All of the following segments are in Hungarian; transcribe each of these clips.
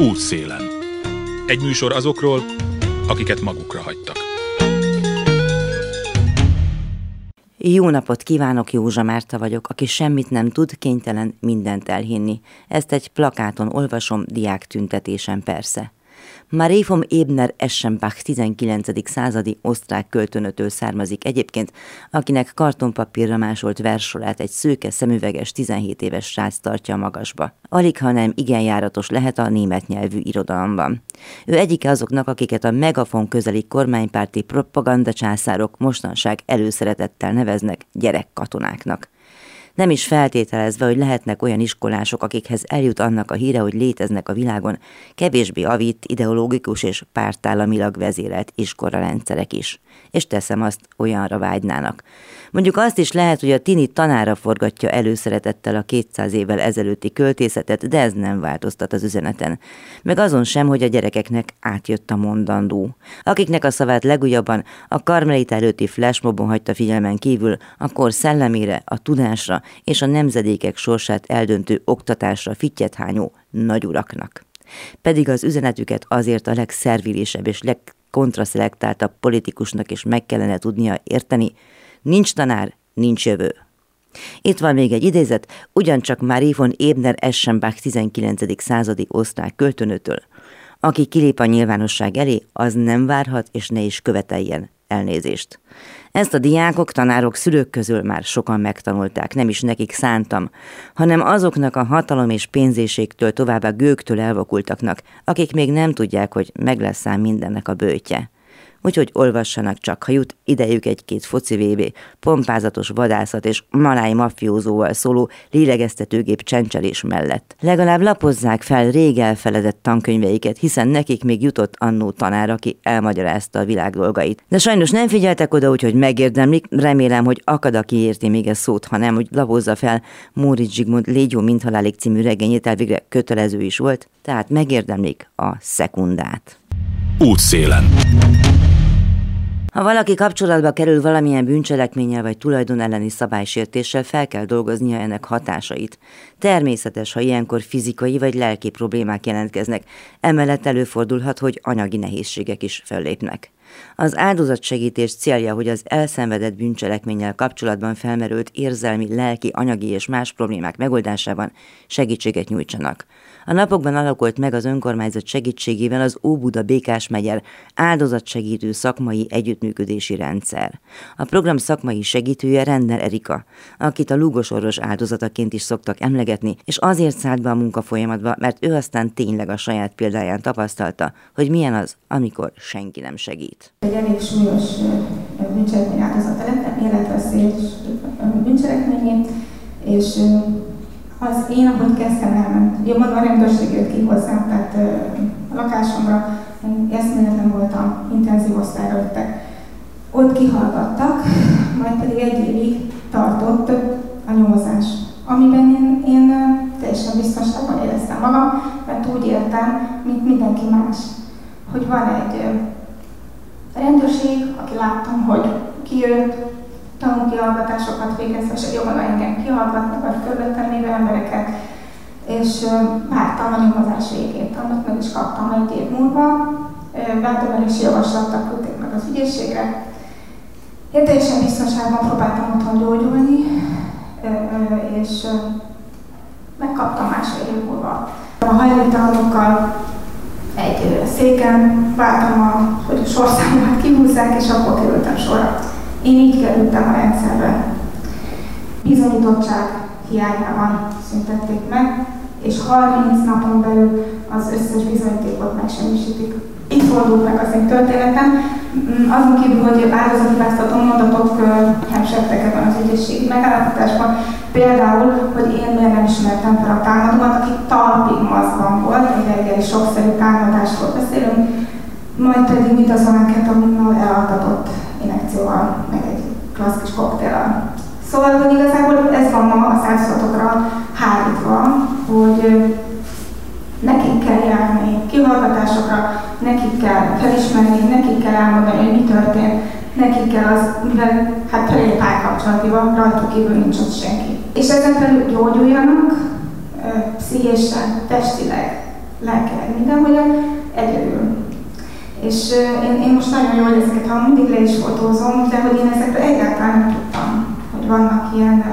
Útszélen. Egy műsor azokról, akiket magukra hagytak. Jó napot kívánok, Józsa Márta vagyok, aki semmit nem tud, kénytelen mindent elhinni. Ezt egy plakáton olvasom, diák tüntetésen persze. Marie vom Ebner Eschenbach 19. századi osztrák költőnötől származik egyébként, akinek kartonpapírra másolt versolát egy szőke szemüveges 17 éves srác tartja a magasba. Alig, ha nem igen járatos lehet a német nyelvű irodalomban. Ő egyike azoknak, akiket a megafon közeli kormánypárti propagandacsászárok mostanság előszeretettel neveznek gyerekkatonáknak nem is feltételezve, hogy lehetnek olyan iskolások, akikhez eljut annak a híre, hogy léteznek a világon kevésbé avít, ideológikus és pártállamilag vezérelt iskolarendszerek is. És teszem azt, olyanra vágynának. Mondjuk azt is lehet, hogy a Tini tanára forgatja előszeretettel a 200 évvel ezelőtti költészetet, de ez nem változtat az üzeneten. Meg azon sem, hogy a gyerekeknek átjött a mondandó. Akiknek a szavát legújabban a karmelita előtti flashmobon hagyta figyelmen kívül, a kor szellemére, a tudásra és a nemzedékek sorsát eldöntő oktatásra fittyet hányó nagyuraknak. Pedig az üzenetüket azért a legszervilisebb és legkontraszelektáltabb politikusnak is meg kellene tudnia érteni, Nincs tanár, nincs jövő. Itt van még egy idézet, ugyancsak Marie von Ebner Eschenbach 19. századi osztrák költőnőtől. Aki kilép a nyilvánosság elé, az nem várhat és ne is követeljen elnézést. Ezt a diákok, tanárok, szülők közül már sokan megtanulták, nem is nekik szántam, hanem azoknak a hatalom és pénzéségtől, továbbá gőktől elvakultaknak, akik még nem tudják, hogy meg lesz mindennek a bőtje úgyhogy olvassanak csak, ha jut idejük egy-két foci VB, pompázatos vadászat és maláj mafiózóval szóló lélegeztetőgép csencselés mellett. Legalább lapozzák fel rég elfeledett tankönyveiket, hiszen nekik még jutott annó tanár, aki elmagyarázta a világ dolgait. De sajnos nem figyeltek oda, úgyhogy megérdemlik, remélem, hogy akad, aki érti még ezt szót, hanem hogy lapozza fel Móricz Zsigmond Légyó Minthalálig című regényét, elvégre kötelező is volt, tehát megérdemlik a szekundát. Útszélen. Ha valaki kapcsolatba kerül valamilyen bűncselekménnyel vagy tulajdon elleni szabálysértéssel, fel kell dolgoznia ennek hatásait. Természetes, ha ilyenkor fizikai vagy lelki problémák jelentkeznek, emellett előfordulhat, hogy anyagi nehézségek is fellépnek. Az áldozatsegítés célja, hogy az elszenvedett bűncselekménnyel kapcsolatban felmerült érzelmi, lelki, anyagi és más problémák megoldásában segítséget nyújtsanak. A napokban alakult meg az önkormányzat segítségével az Óbuda Békás megyer áldozatsegítő szakmai együttműködési rendszer. A program szakmai segítője Renner Erika, akit a lúgosorvos áldozataként is szoktak emlegetni, és azért szállt be a munkafolyamatba, mert ő aztán tényleg a saját példáján tapasztalta, hogy milyen az, amikor senki nem segít. Egy elég súlyos bűncselekmény áldozata lettem, életveszélyes bűncselekményét, és az én, ahogy kezdtem elment, jó mondva a rendőrség jött ki hozzám, tehát a lakásomra, eszméletlen voltam, intenzív osztályra jöttek. Ott kihallgattak, majd pedig egy évig tartott a nyomozás, amiben én, én teljesen biztonságban éreztem magam, mert úgy értem, mint mindenki más, hogy van egy rendőrség, aki láttam, hogy kijött, tanúkihallgatásokat végezve, és jobban engem kihallgatnak, vagy körülöttem lévő embereket, és vártam a nyomozás végét. Annak meg is kaptam egy év múlva, vádemelési javaslattal küldték meg az ügyészségre. Én teljesen biztonságban próbáltam otthon gyógyulni, és megkaptam másfél év múlva. A hajléktalanokkal egy széken vártam, a, hogy a sorszámomat kihúzzák, és akkor kerültem sorra. Én így kerültem a rendszerbe. Bizonyítottság hiányában szüntették meg, és 30 napon belül az összes bizonyítékot megsemmisítik. Itt fordult meg az én történetem, mm, azon kívül, hogy áldozatibáztató mondatok hemsegtek ebben az ügyészségi megállapításban, például, hogy én miért nem ismertem fel a támadómat, aki talpig mazban volt, egy reggeli sokszerű támadásról beszélünk, majd pedig mit az anket, amit már elaltatott inekcióval, meg egy klassz kis koktéllal. Szóval, hogy igazából ez van ma a százszatokra hárítva, hogy nekik kell járni kihallgatásokra, nekik kell felismerni, nekik kell elmondani, hogy mi történt, nekik kell az, mivel hát felé párkapcsolati van, rajtuk kívül nincs ott senki. És ezen felül gyógyuljanak, pszichésen, testileg, lelkileg mindenhogyan, egyedül. És én, én most nagyon jól ezeket, ha mindig le is fotózom, de hogy én ezekről egyáltalán nem tudtam, hogy vannak ilyen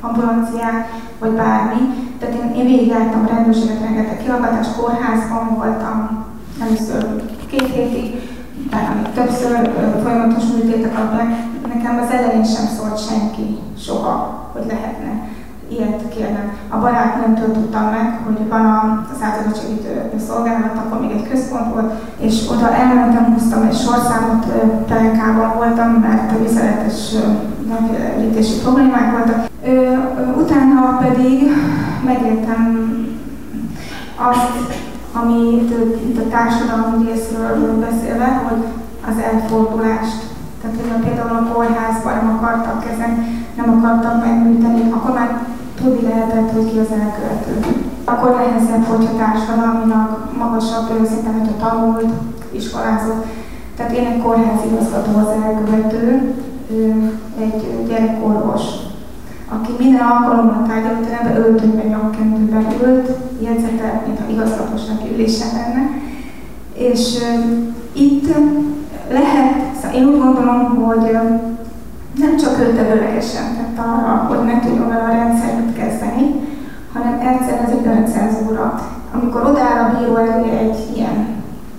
ambulanciák, vagy bármi. Tehát én, én a rendőrséget, rengeteg kihallgatás, kórházban voltam, először két hétig, utána még többször folyamatos műtétek adtak. Nekem az elején sem szólt senki soha, hogy lehetne ilyet kérnem. A barátnőmtől tudtam meg, hogy van az áldozatosegítő szolgálat, akkor még egy központ volt, és oda elmentem, húztam egy sorszámot, Telenkában voltam, mert a viszeletes megjelentési problémák voltak. Utána pedig megértem azt, ami itt a társadalmi részről beszélve, hogy az elfordulást. Tehát, hogy például a kórházban nem akartak ezen, nem akartak megműteni, akkor már tudni lehetett, hogy ki az elkövető. Akkor nehezebb, hogyha társadalmilag magasabb szinten, hogyha tanult, iskolázott. Tehát én egy kórházi igazgató az elkövető, egy gyerekorvos, aki minden alkalommal tárgyalóteremben öltönyben, nyakkendőben ült, jegyzete, mintha igazgatóság ülése lenne. És itt lehet, szóval én úgy gondolom, hogy nem csak ő tevőlegesen tett arra, hogy ne tudjon vele a rendszert kezdeni, hanem egyszer ez egy öncenzúra. Amikor odaáll a bíró elé egy ilyen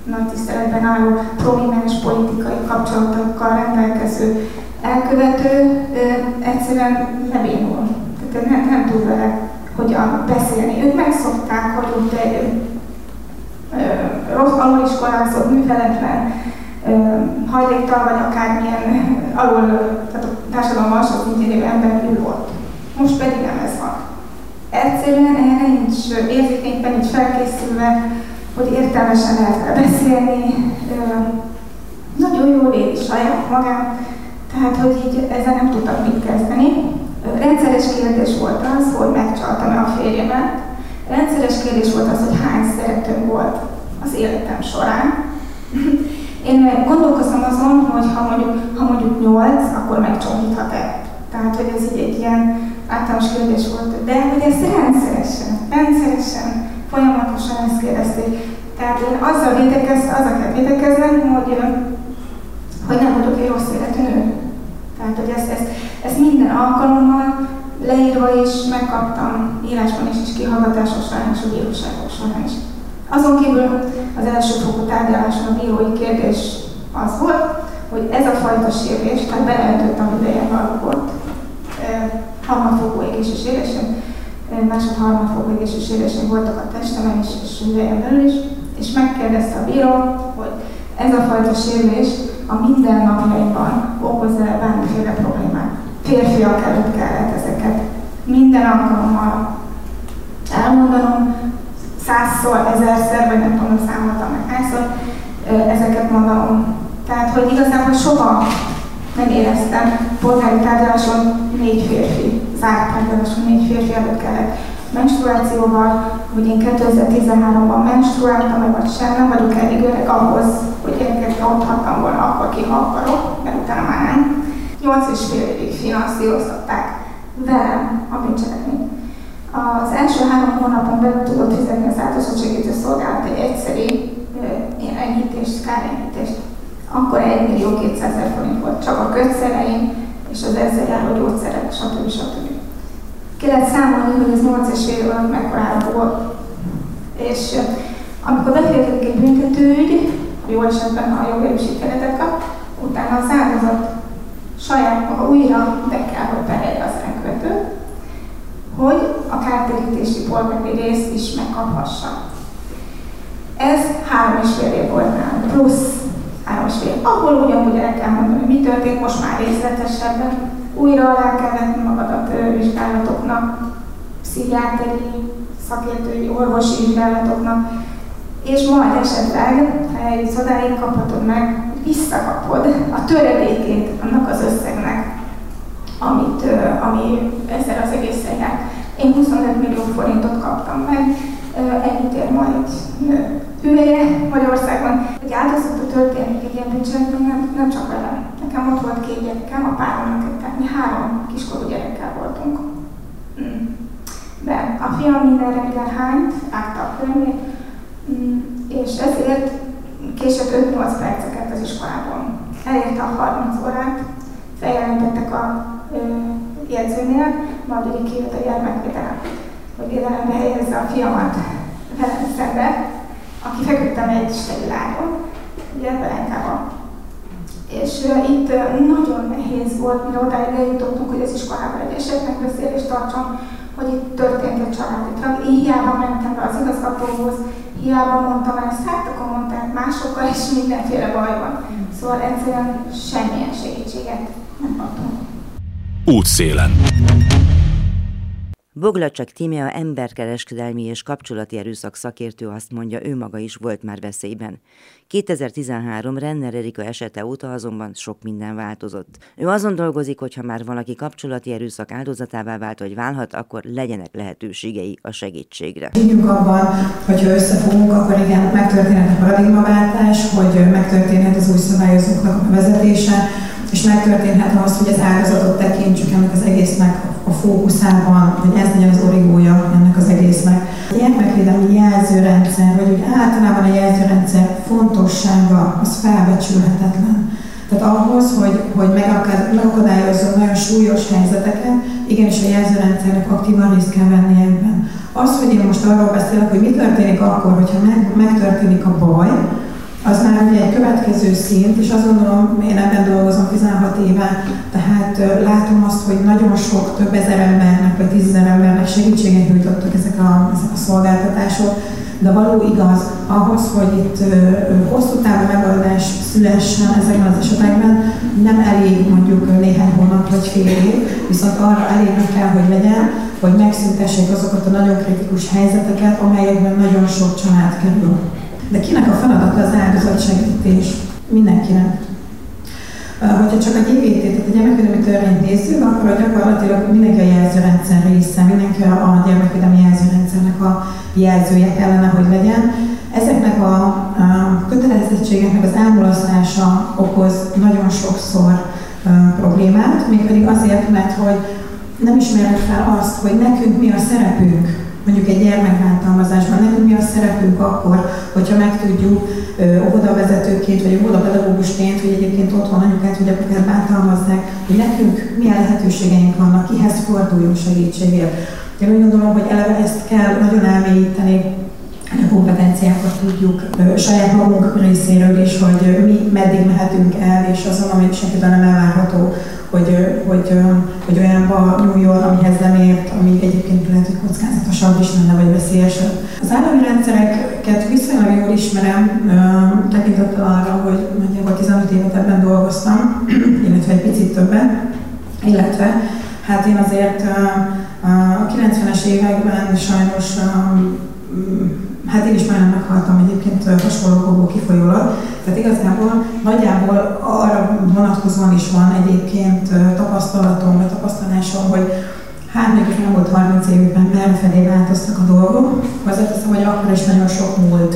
nagy tiszteletben álló, prominens politikai kapcsolatokkal rendelkező elkövető, egyszerűen lebénul. Tehát nem, nem tud vele hogyan beszélni. Ők megszokták, hogy ott egy rossz aloliskolázott, műveletlen, hajléktal vagy akármilyen alul, tehát a társadalom alsó szintjén ember ül ott. Most pedig nem ez van. Egyszerűen erre nincs érzékenyben, nincs felkészülve, hogy értelmesen lehet beszélni, nagyon jól éli saját magát, tehát hogy így ezzel nem tudtak mit kezdeni. Rendszeres kérdés volt az, hogy megcsaltam-e a férjemet. Rendszeres kérdés volt az, hogy hány szeretőm volt az életem során. Én gondolkozom azon, hogy ha mondjuk, ha mondjuk 8, akkor megcsonkíthat-e. Tehát, hogy ez így egy ilyen általános kérdés volt. De hogy ezt rendszeresen, rendszeresen, folyamatosan ezt kérdezték. Tehát én azzal védekeztem, azzal kell védekeznem, hogy, hogy nem vagyok egy rossz életű nő. Tehát, hogy ezt, ezt, ezt minden alkalommal leírva is megkaptam írásban is, és kihallgatásos során, és a bíróságok során is. Azon kívül az első fokú tárgyaláson a bírói kérdés az volt, hogy ez a fajta sérülés, tehát beleöntött a hüvelyen alkot, harmadfokú égési sérülésem, másod harmadfokú égési sérülésem voltak a testemen is, és hüvelyen belül is, és megkérdezte a bíró, hogy ez a fajta sérülés a mindennapjaiban okoz-e bármiféle problémát. Férfiak előtt kellett ezeket minden alkalommal elmondanom, százszor, ezerszer, vagy nem tudom, számoltam meg hányszor, ezeket mondanom. Tehát, hogy igazából soha nem éreztem polgári tárgyaláson négy férfi, zárt tárgyaláson négy férfi előtt kellett menstruációval, hogy én 2013-ban menstruáltam, vagy sem, nem vagyok elég öreg ahhoz, hogy gyerekekre otthattam volna akkor ki, ha akarok, mert utána már nem. 8 és fél évig finanszíroztatták velem a bűncselekményt. Az első három hónapon belül tudott fizetni az áldozatosegítő szolgálat egy egyszerű enyhítést, kárenyhítést. Akkor 1 millió 200 ezer forint volt csak a kötszereim, és az ezzel járó gyógyszerek, stb. stb. Kellett számolni, hogy ez 8 és fél alatt mekkorára volt. És amikor befejezedik egy büntetőügy, jó esetben, ha jogerős ítéletet kap, utána az áldozat saját maga újra be kell, hogy perelje az elkövetőt, hogy a kártérítési polgári részt is megkaphassa. Ez három és fél év volt nálam, plusz három és fél. Ahol ugyanúgy el kell mondani, mi történt, most már részletesebben, újra alá kell vetni magadat vizsgálatoknak, pszichiáteri, szakértői, orvosi vizsgálatoknak, és majd esetleg, ha eljutsz odáig, kaphatod meg, visszakapod a töredékét annak az összegnek, amit, ami ezzel az egészen jár. Én 25 millió forintot kaptam meg, ennyit ér ma egy hüvelye Magyarországon. Egy áldozata történik egy ilyen bűncselekmény, nem, nem csak velem. Nekem ott volt két gyerekem, a páromnak, tehát mi három kiskorú gyerekkel voltunk. Hmm. De a fiam minden reggel hányt, átta a körmét, és ezért később 5-8 perceket az iskolában. Elérte a 30 órát, feljelentettek a ö, jegyzőnél, majd ugye kijött a gyermekvédelem, hogy védelembe helyezze a fiamat velem szembe, aki feküdtem egy steril ugye Belenkában. És itt nagyon nehéz volt, mire odáig eljutottunk, hogy az iskolában egy esetmegbeszélést tartson, hogy itt történt egy családi tragédia. Hiába mentem be az igazgatóhoz, hiába mondtam ezt, hát akkor mondták másokkal is mindenféle baj van. Szóval egyszerűen semmilyen segítséget nem kaptunk. Útszélen. Boglacsak Tímea emberkereskedelmi és kapcsolati erőszak szakértő azt mondja, ő maga is volt már veszélyben. 2013 Renner Erika esete óta azonban sok minden változott. Ő azon dolgozik, hogy ha már valaki kapcsolati erőszak áldozatává vált, vagy válhat, akkor legyenek lehetőségei a segítségre. Higgyünk abban, hogyha összefogunk, akkor igen, megtörténhet a paradigmaváltás, hogy megtörténhet az új szabályozóknak a vezetése, és megtörténhet az, hogy az áldozatot tekintsük ennek az egésznek a fókuszában, hogy ez legyen az origója ennek az egésznek. A gyermekvédelmi jelzőrendszer, vagy úgy általában a jelzőrendszer fontossága, az felbecsülhetetlen. Tehát ahhoz, hogy, hogy megakadályozzon nagyon súlyos helyzeteket, igenis a jelzőrendszernek aktívan részt kell venni ebben. Az, hogy én most arról beszélek, hogy mi történik akkor, hogyha meg, megtörténik a baj, az már ugye egy következő szint, és azt gondolom, én ebben dolgozom 16 éve, tehát látom azt, hogy nagyon sok, több ezer embernek, vagy tízezer embernek segítséget nyújtottak ezek a, ezek a szolgáltatások, de való igaz, ahhoz, hogy itt hosszú távú megoldás szülessen ezekben az esetekben, nem elég mondjuk néhány hónap vagy fél év, viszont arra elég kell, hogy legyen, hogy megszüntessék azokat a nagyon kritikus helyzeteket, amelyekben nagyon sok család kerül. De kinek a feladata az áldozatsegítés? Mindenkinek. Hogyha csak a GVT, tehát a gyermekvédelmi törvényt nézzük, akkor gyakorlatilag mindenki a jelzőrendszer része, mindenki a gyermekvédelmi jelzőrendszernek a jelzője kellene, hogy legyen. Ezeknek a, a kötelezettségeknek az elmulasztása okoz nagyon sokszor problémát, mégpedig azért, mert hogy nem ismerek fel azt, hogy nekünk mi a szerepünk mondjuk egy gyermekbántalmazásban nekünk mi a szerepünk akkor, hogyha megtudjuk óvodavezetőként vagy óvodapedagógusként, hogy egyébként otthon anyukát vagy apukát bántalmazzák, hogy nekünk milyen lehetőségeink vannak, kihez forduljunk segítségért. Én úgy gondolom, hogy eleve ezt kell nagyon elmélyíteni, kompetenciákat tudjuk saját magunk részéről is, hogy mi meddig mehetünk el, és azon, ami senkitől nem elvárható, hogy, hogy, hogy olyanba nyúljon, amihez nem ért, ami egyébként lehet, hogy kockázatosabb is lenne, vagy veszélyesebb. Az állami rendszereket viszonylag jól ismerem, tekintettel arra, hogy nagyjából 15 évet ebben dolgoztam, illetve egy picit többen, illetve hát én azért a 90-es években sajnos hát én is már meghaltam egyébként hasonlókból kifolyólag, tehát igazából nagyjából arra vonatkozóan is van egyébként tapasztalatom, vagy tapasztalásom, hogy hát még nem volt 30 évben felé változtak a dolgok, hozzáteszem, hogy akkor is nagyon sok múlt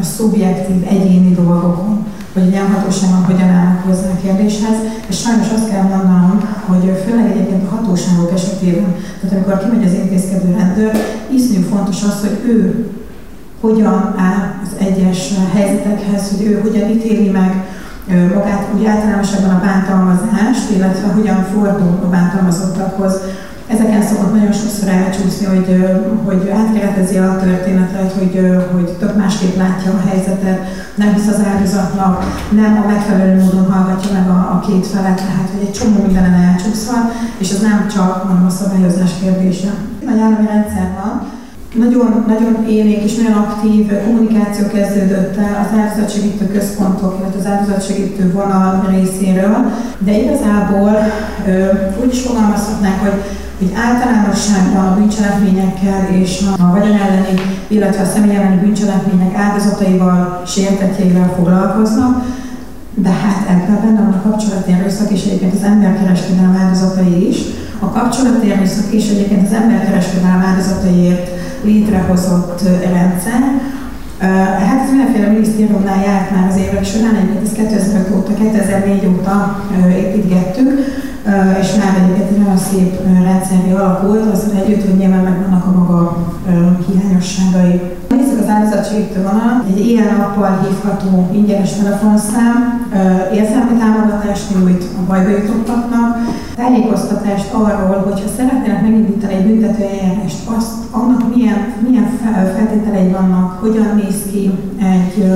a szubjektív, egyéni dolgokon, hogy egy elhatóságon hogyan állnak hozzá a kérdéshez, és sajnos azt kell mondanom, hogy főleg egyébként a hatóságok esetében, tehát amikor kimegy az intézkedő rendőr, iszonyú fontos az, hogy ő hogyan áll az egyes helyzetekhez, hogy ő hogyan ítéli meg magát úgy általánosabban a bántalmazást, illetve hogyan fordul a bántalmazottakhoz. Ezeken szokott nagyon sokszor elcsúszni, hogy, hogy átkeretezi a történetet, hogy, hogy tök másképp látja a helyzetet, nem hisz az áldozatnak, nem a megfelelő módon hallgatja meg a, a két felet, tehát hogy egy csomó mindenen elcsúszva, és ez nem csak mondom, a szabályozás kérdése. Nagy állami rendszer van, nagyon, nagyon élénk és nagyon aktív kommunikáció kezdődött el az áldozatsegítő központok, illetve az áldozatsegítő vonal részéről, de igazából úgy is fogalmazhatnánk, hogy hogy általánosságban a bűncselekményekkel és a vagyon elleni, illetve a személy elleni bűncselekmények áldozataival, sértetjeivel foglalkoznak, de hát ebben benne van a kapcsolati erőszak és egyébként az emberkereskedelem áldozatai is. A kapcsolati erőszak és egyébként az emberkereskedelem áldozataiért létrehozott rendszer. Hát ez mindenféle minisztériumnál járt már az évek során, egyébként ezt 2005 óta, 2004 óta építgettük, és már egyébként egy nagyon szép rendszerű alakult, azzal együtt, hogy nyilván megvannak a maga hiányosságai. Nézzük az áldozatsegítő vonal egy ilyen-nappal hívható ingyenes telefonszám, érzelmi támogatást nyújt a bajba jutottaknak, tájékoztatást arról, hogyha szeretnének megindítani egy büntetőeljárást, azt, annak milyen, milyen feltételei vannak, hogyan néz ki egy,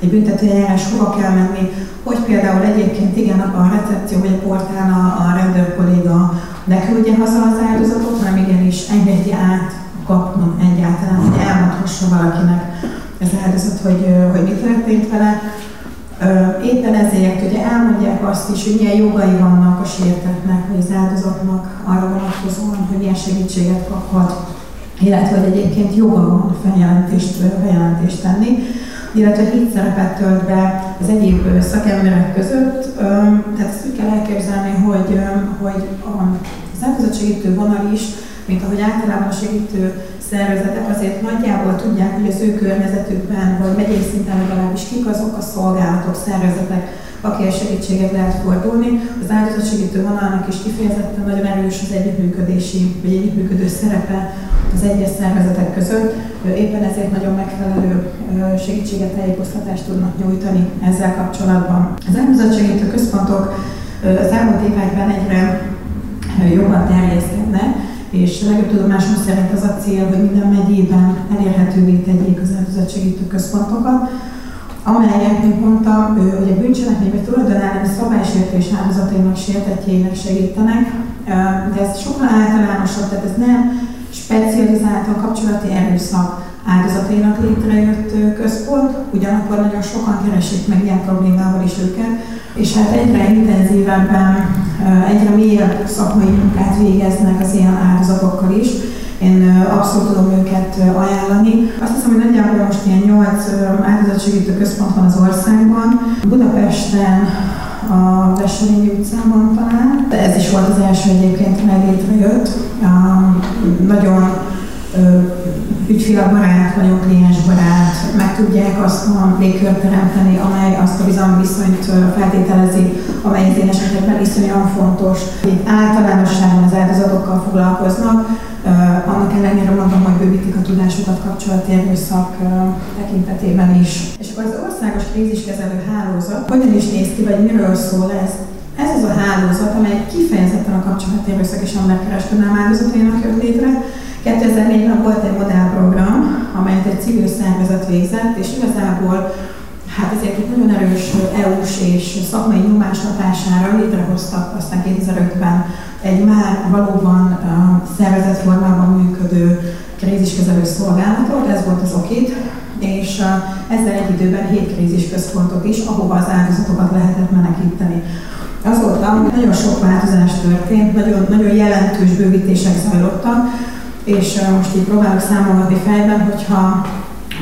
egy büntetőeljárás, hova kell menni, hogy például egyébként igen, a recepció vagy a portál a, a rendőr kolléga ne küldje haza az áldozatot, hanem igenis engedje át kapnom egyáltalán, hogy elmondhassa valakinek az áldozat, hogy, hogy mi történt vele. Éppen ezért ugye elmondják azt is, hogy milyen jogai vannak a sértetnek, vagy az áldozatnak arra vonatkozóan, hogy milyen segítséget kaphat, illetve hogy egyébként joga van feljelentést, feljelentést tenni, illetve hit szerepet tölt be az egyéb szakemberek között. Tehát ezt úgy kell elképzelni, hogy, hogy az áldozatségítő vonal is mint ahogy általában a segítő szervezetek azért nagyjából tudják, hogy az ő környezetükben, vagy megyei szinten legalábbis kik azok a szolgálatok, szervezetek, a segítséget lehet fordulni. Az áldozatsegítő vonalnak is kifejezetten nagyon erős az együttműködési, vagy együttműködő szerepe az egyes szervezetek között. Éppen ezért nagyon megfelelő segítséget, tájékoztatást tudnak nyújtani ezzel kapcsolatban. Az áldozatsegítő központok az elmúlt években egyre jobban terjeszkednek, és legjobb tudomásom szerint az a cél, hogy minden megyében elérhetővé tegyék az áldozatsegítő központokat, amelyek, mint mondtam, hogy a bűncselekmény vagy tulajdonelleni szabálysértés áldozatainak sértetjeinek segítenek, de ez sokkal általánosabb, tehát ez nem specializált a kapcsolati erőszak áldozatainak létrejött központ, ugyanakkor nagyon sokan keresik meg ilyen problémával is őket, és hát egyre intenzívebben, egyre mélyebb szakmai munkát végeznek az ilyen áldozatokkal is. Én abszolút tudom őket ajánlani. Azt hiszem, hogy nagyjából most ilyen 8 áldozatsegítő központ van az országban. Budapesten, a Veselényi utcában talán. De ez is volt az első egyébként, amely létrejött. Nagyon ügyfélbarát, nagyon kliensbarát, meg tudják azt a légkört teremteni, amely azt a bizalmi viszonyt feltételezi, amely az én esetekben iszonyúan fontos. Itt általánosságban az áldozatokkal foglalkoznak, annak ellenére mondom, hogy bővítik a tudásukat kapcsolati erőszak tekintetében is. És akkor az országos kríziskezelő hálózat hogyan is néz ki, vagy miről szól ez? Ez az a hálózat, amely kifejezetten a kapcsolati erőszak és emberkereskedelem áldozatainak jött létre, 2004-ben volt egy modellprogram, amelyet egy civil szervezet végzett, és igazából hát ezért egy nagyon erős EU-s és szakmai nyomás hatására létrehoztak aztán 2005-ben egy már valóban szervezett formában működő kríziskezelő szolgálatot, ez volt az OKIT, és ezzel egy időben hét krízisközpontot is, ahova az áldozatokat lehetett menekíteni. Azóta nagyon sok változás történt, nagyon, nagyon jelentős bővítések zajlottak, és most így próbálok számolgatni fejben, hogyha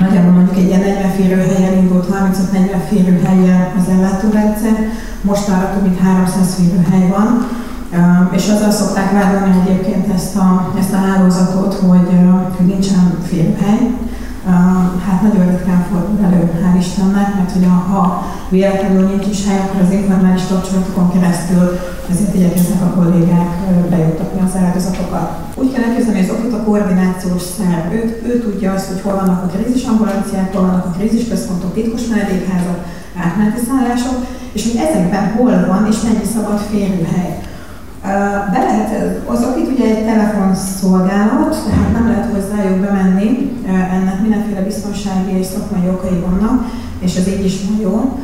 nagyjából mondjuk egy ilyen 40 férőhelyen indult 35-40 férőhelyen az ellátórendszer, most arra több mint 300 férőhely van, és azzal szokták vádolni egyébként ezt a, ezt a hálózatot, hogy, hogy nincsen férőhely, hát nagyon ritkán fordul elő, hál' Istennek, mert hogy ha véletlenül nincs is hely, akkor az informális kapcsolatokon keresztül ezért igyekeznek a kollégák bejuttatni az áldozatokat. Úgy kell elképzelni, hogy az a koordinációs szerv. Ő, ő tudja azt, hogy hol vannak a krízisambulanciák, hol vannak a krízisközpontok, titkos menedékházak, átmeneti szállások, és hogy ezekben hol van és mennyi szabad férőhely. Be lehet, az akit ugye egy telefonszolgálat, tehát nem lehet hozzájuk bemenni, ennek mindenféle biztonsági és szakmai okai vannak, és ez így is van jó.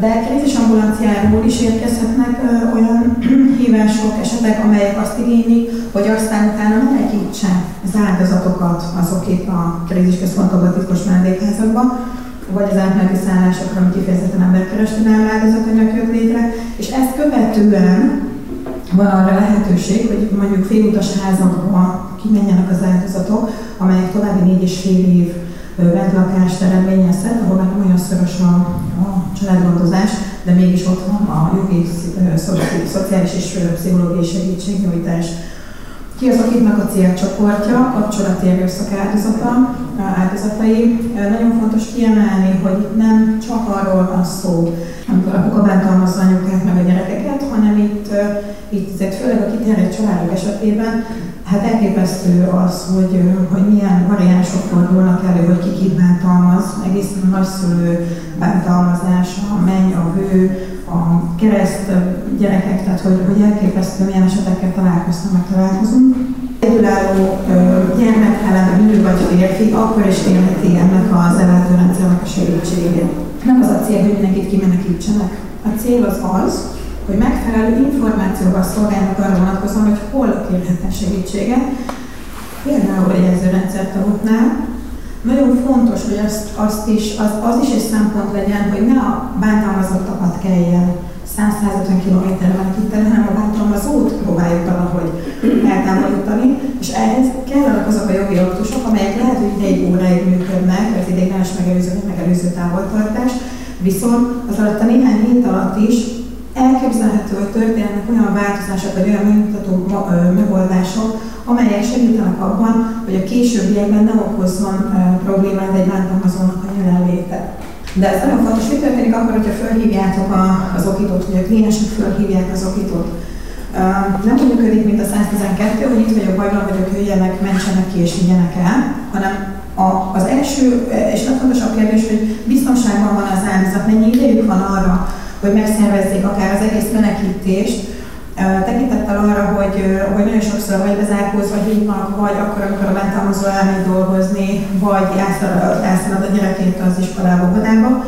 De krízisambulanciáról is érkezhetnek olyan hívások, esetek, amelyek azt igénylik, hogy aztán utána menekítse az áldozatokat azokét a krízisközpontokba, titkos menedékházakba, vagy az átmeneti szállásokra, ami kifejezetten emberkereskedelmi áldozatanyag jött létre, és ezt követően van arra lehetőség, hogy mondjuk félutas házakba kimenjenek az áldozatok, amelyek további négy és fél év bentlakást eredményezhet, ahol már olyan szoros a, a családgondozás, de mégis ott van a jogi, szociális és pszichológiai segítségnyújtás. Ki az, akiknek a célcsoportja, kapcsolati erőszak áldozata, áldozatai. Nagyon fontos kiemelni, hogy nem csak arról van szó, amikor a kuka bántalmazza anyukát meg a gyerekeket, hanem itt itt azért főleg a kiterjedt családok esetében, hát elképesztő az, hogy, hogy milyen variánsok fordulnak elő, hogy ki kit bántalmaz, egészen a nagyszülő bántalmazás, a menny, a hő, a kereszt gyerekek, tehát hogy, hogy elképesztő milyen esetekkel találkoztam, meg találkozunk. Egyedülálló gyermekhelen nő vagy férfi akkor is élheti ennek az ellátórendszernek a segítségét. Nem az a cél, hogy mindenkit kimenekítsenek. A cél az az, hogy megfelelő információval szolgálnak arra vonatkozóan, hogy hol kérhetne segítséget. Például egy jelzőrendszertagoknál, nagyon fontos, hogy azt, azt is, az, az is egy szempont legyen, hogy ne a bántalmazottakat kelljen 100-150 km-re menekíteni, hanem a bántalmazót próbáljuk valahogy eltávolítani, és ehhez kellenek azok a jogi aktusok, amelyek lehet, hogy egy óráig működnek, az ideiglenes megelőző, megelőző távoltartás, viszont az alatt a néhány hét alatt is elképzelhető, hogy történnek olyan változások, vagy olyan megmutató megoldások, amelyek segítenek abban, hogy a későbbiekben ne okozzon problémát egy bántalmazónak a jelenléte. De ez nagyon fontos, hogy történik akkor, hogyha felhívjátok az okítót, hogy a kliensek felhívják az okítót. Nem úgy működik, mint a 112, hogy itt vagyok, bajban vagyok, jöjjenek, mentsenek ki és vigyenek el, hanem a, az első és legfontosabb kérdés, hogy biztonságban van az áldozat, mennyi idejük van arra, hogy megszervezzék akár az egész menekítést, tekintettel arra, hogy, hogy nagyon sokszor vagy bezárkózva hívnak, vagy akkor, amikor a bántalmazó elmegy dolgozni, vagy elszalad a gyerekét az iskolába, óvodába.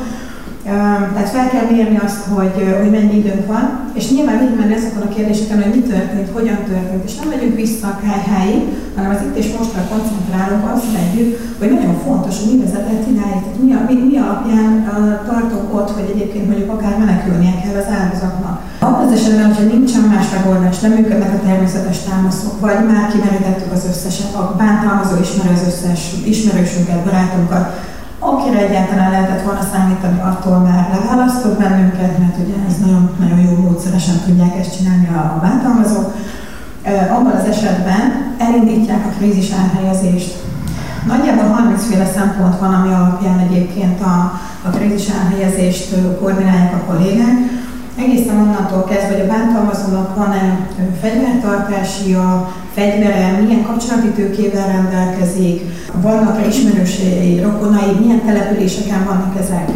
Tehát fel kell mérni azt, hogy, hogy mennyi időnk van, és nyilván menni ezeken a kérdéseken, hogy mi történt, hogyan történt, és nem megyünk vissza a kájháig, hanem az itt és mostra koncentrálunk, azt megyünk, hogy nagyon fontos, hogy mi vezetett idáig, tehát mi, mi, mi alapján uh, tartok ott, hogy egyébként mondjuk akár menekülnie kell az áldozatnak. Abban az esetben, hogyha nincsen más megoldás, nem működnek a természetes támaszok, vagy már kimerítettük az összeset, a bántalmazó ismeri az összes ismerősünket, barátunkat, akire egyáltalán lehetett volna számítani, attól már leválasztott bennünket, mert ugye ez nagyon, nagyon jó módszeresen tudják ezt csinálni a bántalmazók. Abban az esetben elindítják a krízis elhelyezést. Nagyjából 30 féle szempont van, ami alapján egyébként a, a krízis elhelyezést koordinálják a kollégák. Egészen onnantól kezdve, hogy a bántalmazónak van-e fegyvertartási a fegyvere, milyen kapcsolati tőkével rendelkezik, vannak-e ismerősei, rokonai, milyen településeken vannak ezek,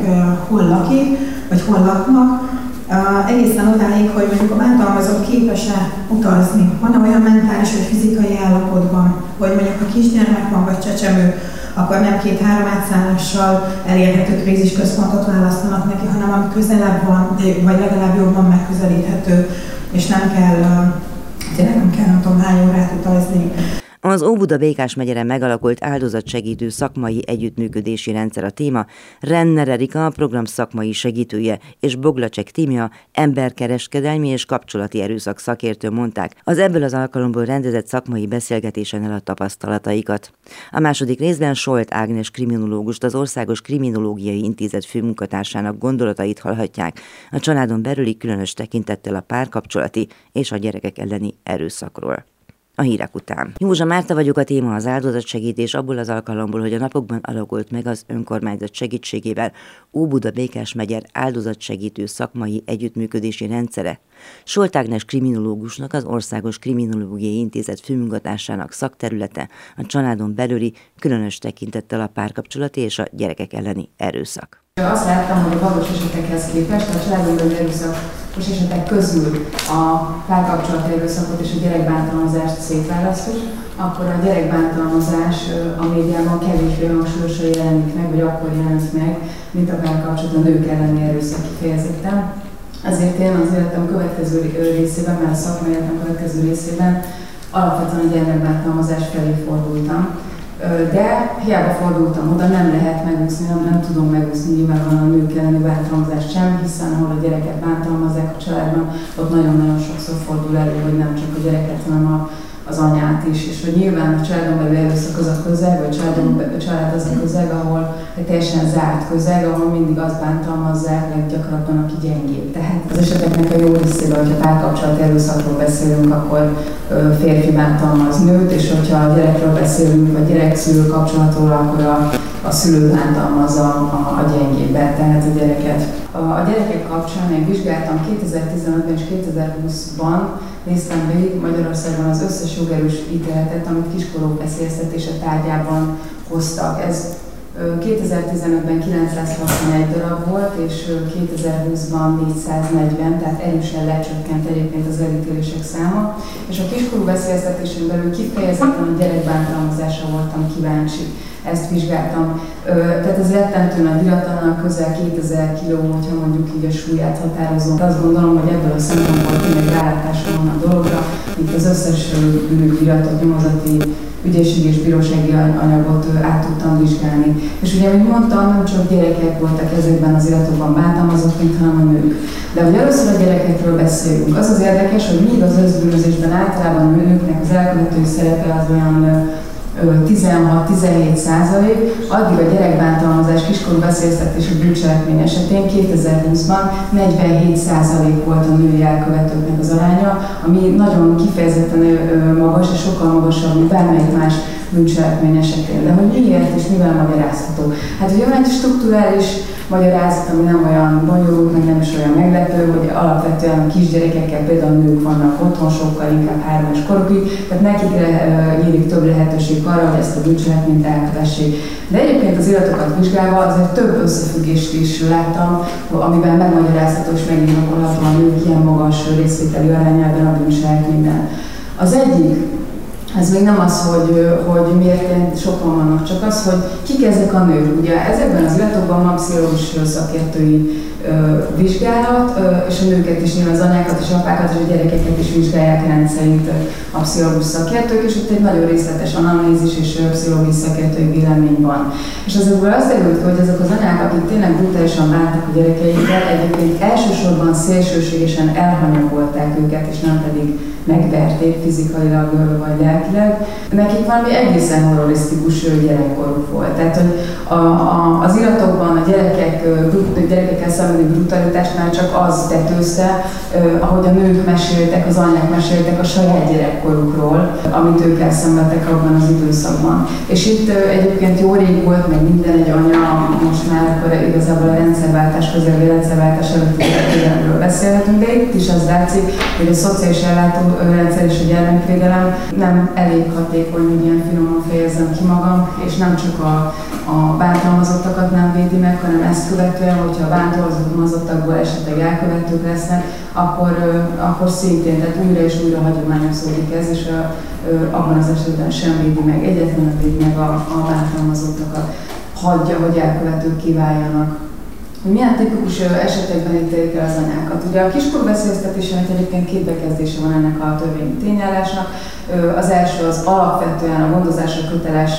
hol lakik, vagy hol laknak, Uh, egészen odáig, hogy mondjuk a bántalmazó képes-e utazni, van-e olyan mentális vagy fizikai állapotban, hogy mondjuk a kisgyermek van, vagy csecsemő, akkor nem két-három átszállással elérhető krízisközpontot választanak neki, hanem ami közelebb van, vagy legalább jobban megközelíthető, és nem kell, tényleg nem kell nem tudom hány órát utazni. Az Óbuda Békás megyere megalakult áldozatsegítő szakmai együttműködési rendszer a téma, Renner Erika a program szakmai segítője és Boglacsek Tímia emberkereskedelmi és kapcsolati erőszak szakértő mondták. Az ebből az alkalomból rendezett szakmai beszélgetésen el a tapasztalataikat. A második részben Solt Ágnes kriminológust, az Országos Kriminológiai Intézet főmunkatársának gondolatait hallhatják, a családon belüli különös tekintettel a párkapcsolati és a gyerekek elleni erőszakról a hírek után. Józsa Márta vagyok, a téma az áldozatsegítés abból az alkalomból, hogy a napokban alakult meg az önkormányzat segítségével Óbuda Békás megyer áldozatsegítő szakmai együttműködési rendszere. Soltágnes kriminológusnak az Országos Kriminológiai Intézet főmunkatársának szakterülete a családon belüli, különös tekintettel a párkapcsolati és a gyerekek elleni erőszak. Azt láttam, hogy a valós esetekhez képest a családon belüli erőszakos esetek közül a párkapcsolati erőszakot és a gyerekbántalmazást szétválasztjuk, akkor a gyerekbántalmazás a médiában kevésbé hangsúlyosan jelenik meg, vagy akkor jelenik meg, mint a párkapcsolat a nők elleni erőszak kifejezetten. Ezért én az életem következő részében, mert a szakmai következő részében alapvetően a gyermekbántalmazás felé fordultam de hiába fordultam oda, nem lehet megúszni, nem, nem tudom megúszni nyilvánvalóan a nők elleni bántalmazást sem, hiszen ahol a gyereket bántalmazzák a családban, ott nagyon-nagyon sokszor fordul elő, hogy nem csak a gyereket, hanem a, az anyát is, és hogy nyilván a családon belül erőszak az a közeg, vagy családon, a család az a közeg, ahol egy teljesen zárt közeg, ahol mindig azt bántalmazzák leggyakrabban, aki gyengébb. Tehát az eseteknek a jó részében, hogyha párkapcsolat erőszakról beszélünk, akkor férfi bántalmaz nőt, és hogyha a gyerekről beszélünk, vagy gyerek-szülő kapcsolatról, akkor a, a szülő bántalmaz a, a, gyengébbet, tehát a gyereket. A, a gyerekek kapcsán én vizsgáltam 2015-ben és 2020-ban, néztem végig Magyarországon az összes jogerős ítéletet, amit kiskorúk veszélyeztetése tárgyában hoztak. Ez 2015-ben 961 darab volt, és 2020-ban 440, tehát erősen lecsökkent egyébként az elítélések száma. És a kiskorú veszélyeztetésen belül kifejezetten a gyerekbántalmazásra voltam kíváncsi. Ezt vizsgáltam. Tehát ez rettentő nagy iratlannak közel 2000 kg, hogyha mondjuk így a súlyát határozom. Azt gondolom, hogy ebből a szempontból tényleg rálátásom van a dologra, itt az összes bűnügyi iratot, nyomozati ügyészségi és bírósági anyagot át tudtam vizsgálni. És ugye, mint mondtam, nem csak gyerekek voltak ezekben az iratokban bántalmazott, hanem a nők. De hogy először a gyerekekről beszélünk, az az érdekes, hogy míg az özbűnözésben általában a nőknek az elkövetői szerepe az olyan 16-17 százalék, addig a gyerekbántalmazás kiskorú veszélyeztetési bűncselekmény esetén 2020-ban 47 százalék volt a női elkövetőknek az aránya, ami nagyon kifejezetten magas és sokkal magasabb, mint bármelyik más bűncselekmény esetén. De hogy miért és mivel magyarázható? Hát ugye van egy strukturális magyarázat, ami nem olyan bonyolult, meg nem is olyan meglepő, hogy alapvetően a kisgyerekekkel például nők vannak otthon, sokkal inkább három és korukig, tehát nekik nyílik több lehetőség arra, hogy ezt a bűncselekményt elkövessék. De egyébként az iratokat vizsgálva azért több összefüggést is láttam, amiben megmagyarázható és megindokolható a nők ilyen magas részvételi arányában a bűncselekményben. Az egyik ez még nem az, hogy, hogy miért sokan vannak, csak az, hogy kik ezek a nők. Ugye ezekben az iratokban van pszichológus szakértői vizsgálat, és a nőket is, nyilván az anyákat és apákat és a gyerekeket is vizsgálják rendszerint a pszichológus szakértők, és itt egy nagyon részletes analízis és pszichológus szakértői vélemény van. És ezekből azt derült hogy azok az anyák, akik tényleg brutálisan bántak a gyerekeikkel, egyébként elsősorban szélsőségesen elhanyagolták őket, és nem pedig megverték fizikailag vagy lelkileg, nekik valami egészen horrorisztikus gyerekkoruk volt. Tehát, hogy a, a, az iratokban a gyerekek, gyerekekkel szembeni brutalitásnál csak az tetőzte, ahogy a nők meséltek, az anyák meséltek a saját gyerekkorukról, amit ők elszenvedtek abban az időszakban. És itt egyébként jó rég volt, meg minden egy anya, most már akkor igazából a rendszerváltás, közeli rendszerváltás előtti beszélhetünk, de itt is az látszik, hogy a szociális ellátó rendszer és a gyermekvédelem. Nem elég hatékony, hogy ilyen finoman fejezzem ki magam, és nem csak a, a bántalmazottakat nem védi meg, hanem ezt követően, hogyha a bántalmazottakból esetleg elkövetők lesznek, akkor, akkor szintén, tehát újra és újra hagyományozódik ez, és a, abban az esetben sem védi meg, egyetlen védi meg a, a bántalmazottakat, hagyja, hogy elkövetők kiváljanak hogy milyen tipikus esetekben ítélik el az anyákat. Ugye a kiskor beszélgetésének egyébként két bekezdése van ennek a törvényi tényállásnak. Az első az alapvetően a gondozásra köteles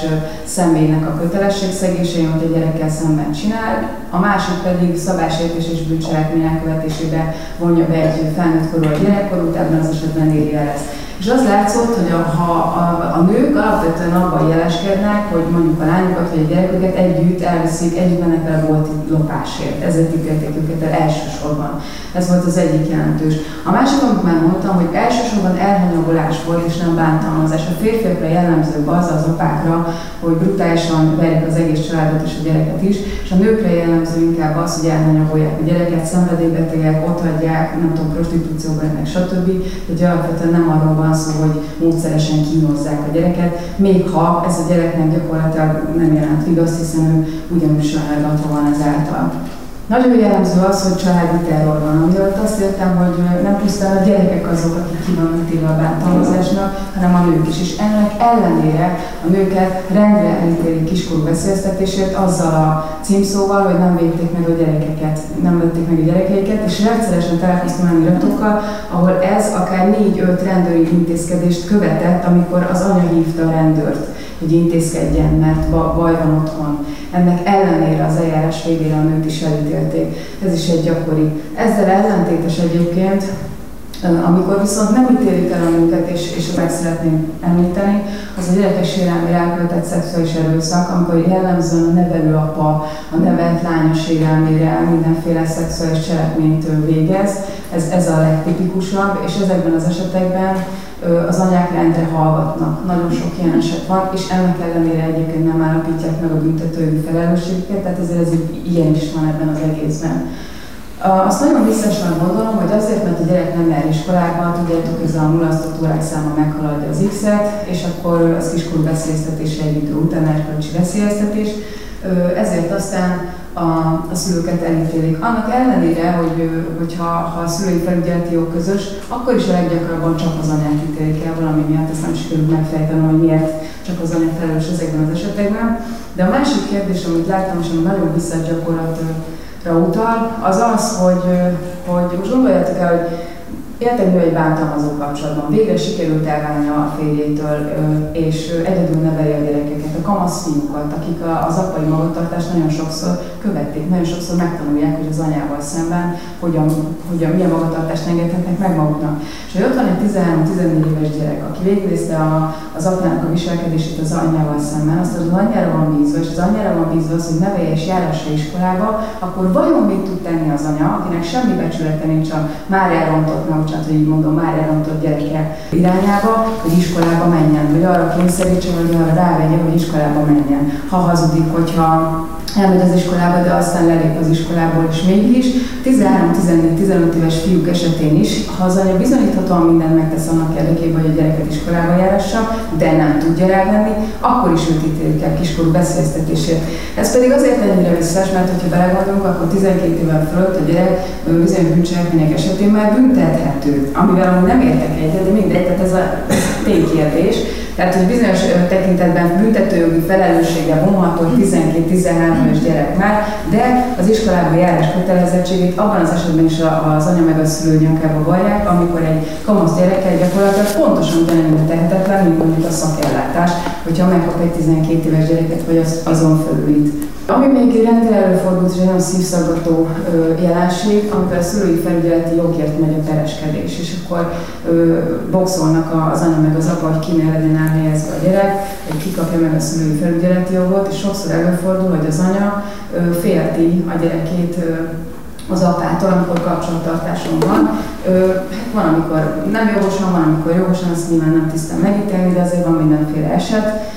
személynek a kötelességszegése, amit a gyerekkel szemben csinál, a másik pedig szabásértés és bűncselekmény elkövetésébe vonja be egy felnőtt korú a gyerekkorút, ebben az esetben éri el ezt. És az látszott, hogy a, ha a, a nők alapvetően abban jeleskednek, hogy mondjuk a lányokat vagy a gyerekeket együtt elviszik, együtt mennek vele volt lopásért. Ezért ítélték őket el elsősorban. Ez volt az egyik jelentős. A másik, amit már mondtam, hogy elsősorban elhanyagolás volt, és nem bántalmazás. A férfiakra jellemző az az apákra, hogy brutálisan verik az egész családot és a gyereket is, és a nőkre jellemző inkább az, hogy elhanyagolják a gyereket, szenvedélybetegek, ott hagyják, nem tudom, prostitúcióban, meg stb. Tehát alapvetően nem arról van szó, hogy módszeresen kínozzák a gyereket, még ha ez a gyereknek gyakorlatilag nem jelent vigaszt, hiszen ő ugyanúgy sajnálgatva van ezáltal. Nagyon jellemző az, hogy családi terror van. Ami alatt azt értem, hogy nem pusztán a gyerekek azok, akik ki vannak téve a bántalmazásnak, hanem a nők is. És ennek ellenére a nőket rendre elítélik kiskorú beszélgetésért azzal a címszóval, hogy nem védték meg a gyerekeket, nem vették meg a gyerekeiket, és rendszeresen találkoztam olyan iratokkal, ahol ez akár négy-öt rendőri intézkedést követett, amikor az anya hívta a rendőrt hogy intézkedjen, mert baj van otthon. Ennek ellenére az eljárás végére a nőt is elítélték. Ez is egy gyakori. Ezzel ellentétes egyébként, amikor viszont nem ítélik el a nőket, és, és meg szeretném említeni, az a gyerekes sérelmére elkövetett szexuális erőszak, amikor jellemzően a nevelőapa a nevelt lánya sérelmére mindenféle szexuális cselekményt végez. Ez, ez a legtipikusabb, és ezekben az esetekben az anyák rendre hallgatnak. Nagyon sok ilyen eset van, és ennek ellenére egyébként nem állapítják meg a büntetői felelősségüket, tehát ezért ez ilyen is van ebben az egészben. Azt nagyon biztosan gondolom, hogy azért, mert a gyerek nem jár iskolába, tudjátok, ez a mulasztott órák száma meghaladja az X-et, és akkor az kiskorú veszélyeztetés egy idő után, erkölcsi veszélyeztetés, ezért aztán a, a szülőket elítélik. Annak ellenére, hogy, hogyha ha a szülői felügyeleti jog közös, akkor is a leggyakrabban csak az anyát ítélik el valami miatt, ezt nem sikerült megfejtenem, hogy miért csak az anya felelős ezekben az esetekben. De a másik kérdés, amit láttam, és ami nagyon visszagyakorlatra utal, az az, hogy, hogy most gondoljátok el, hogy Nő egy bántalmazó kapcsolatban. Végre sikerült elválni a férjétől, és egyedül neveli a gyerekeket, a kamasz fiúkat, akik az apai magatartást nagyon sokszor követték, nagyon sokszor megtanulják, hogy az anyával szemben hogyan, hogyan milyen magatartást engedhetnek meg maguknak. És hogy ott van egy 13-14 éves gyerek, aki végignézte az apjának a viselkedését az anyjával szemben, azt az anyjára van bízva, és az anyjára van bízva az, hogy nevelje és járassa iskolába, akkor vajon mit tud tenni az anya, akinek semmi becsülete nincs a már elrontott, bocsánat, hogy így mondom, már elrontott gyereke irányába, hogy iskolába menjen, vagy arra kényszerítse, vagy arra rávegye, hogy iskolába menjen. Ha hazudik, hogyha elmegy az iskolába, de aztán lelép az iskolából, és mégis 13-14-15 éves fiúk esetén is, ha az anya bizonyíthatóan mindent megtesz annak érdekében, hogy a gyereket iskolába járassa, de nem tudja rávenni, akkor is őt ítélik el kiskorú beszélztetésért. Ez pedig azért ennyire visszás, mert ha belegondolunk, akkor 12 évvel fölött a gyerek bizonyos bűncselekmények esetén már büntethető, amivel amúgy nem értek egyet, de mindegy, tehát ez a ténykérdés. Tehát, hogy bizonyos tekintetben büntetőjogi felelőssége vonható 12-13 éves gyerek már, de az iskolába járás kötelezettségét abban az esetben is az anya meg a szülő nyakába vallják, amikor egy kamasz gyereke gyakorlatilag pontosan ugyanennyire tehetetlen, mint mondjuk a szakellátás, hogyha megkap egy 12 éves gyereket, vagy az, azon felül itt. Ami még rendkívül előfordult, és egy nagyon szívszaggató jelenség, amikor a szülői felügyeleti jogért megy a pereskedés, és akkor ö, boxolnak az anya meg az apa, hogy kinél legyen elhelyezve a gyerek, hogy ki kapja meg a szülői felügyeleti jogot, és sokszor előfordul, hogy az anya ö, félti a gyerekét ö, az apától, amikor kapcsolattartáson van. Ö, hát van, amikor nem jogosan, van, amikor jogosan, azt nyilván nem tisztán megítélni, de azért van mindenféle eset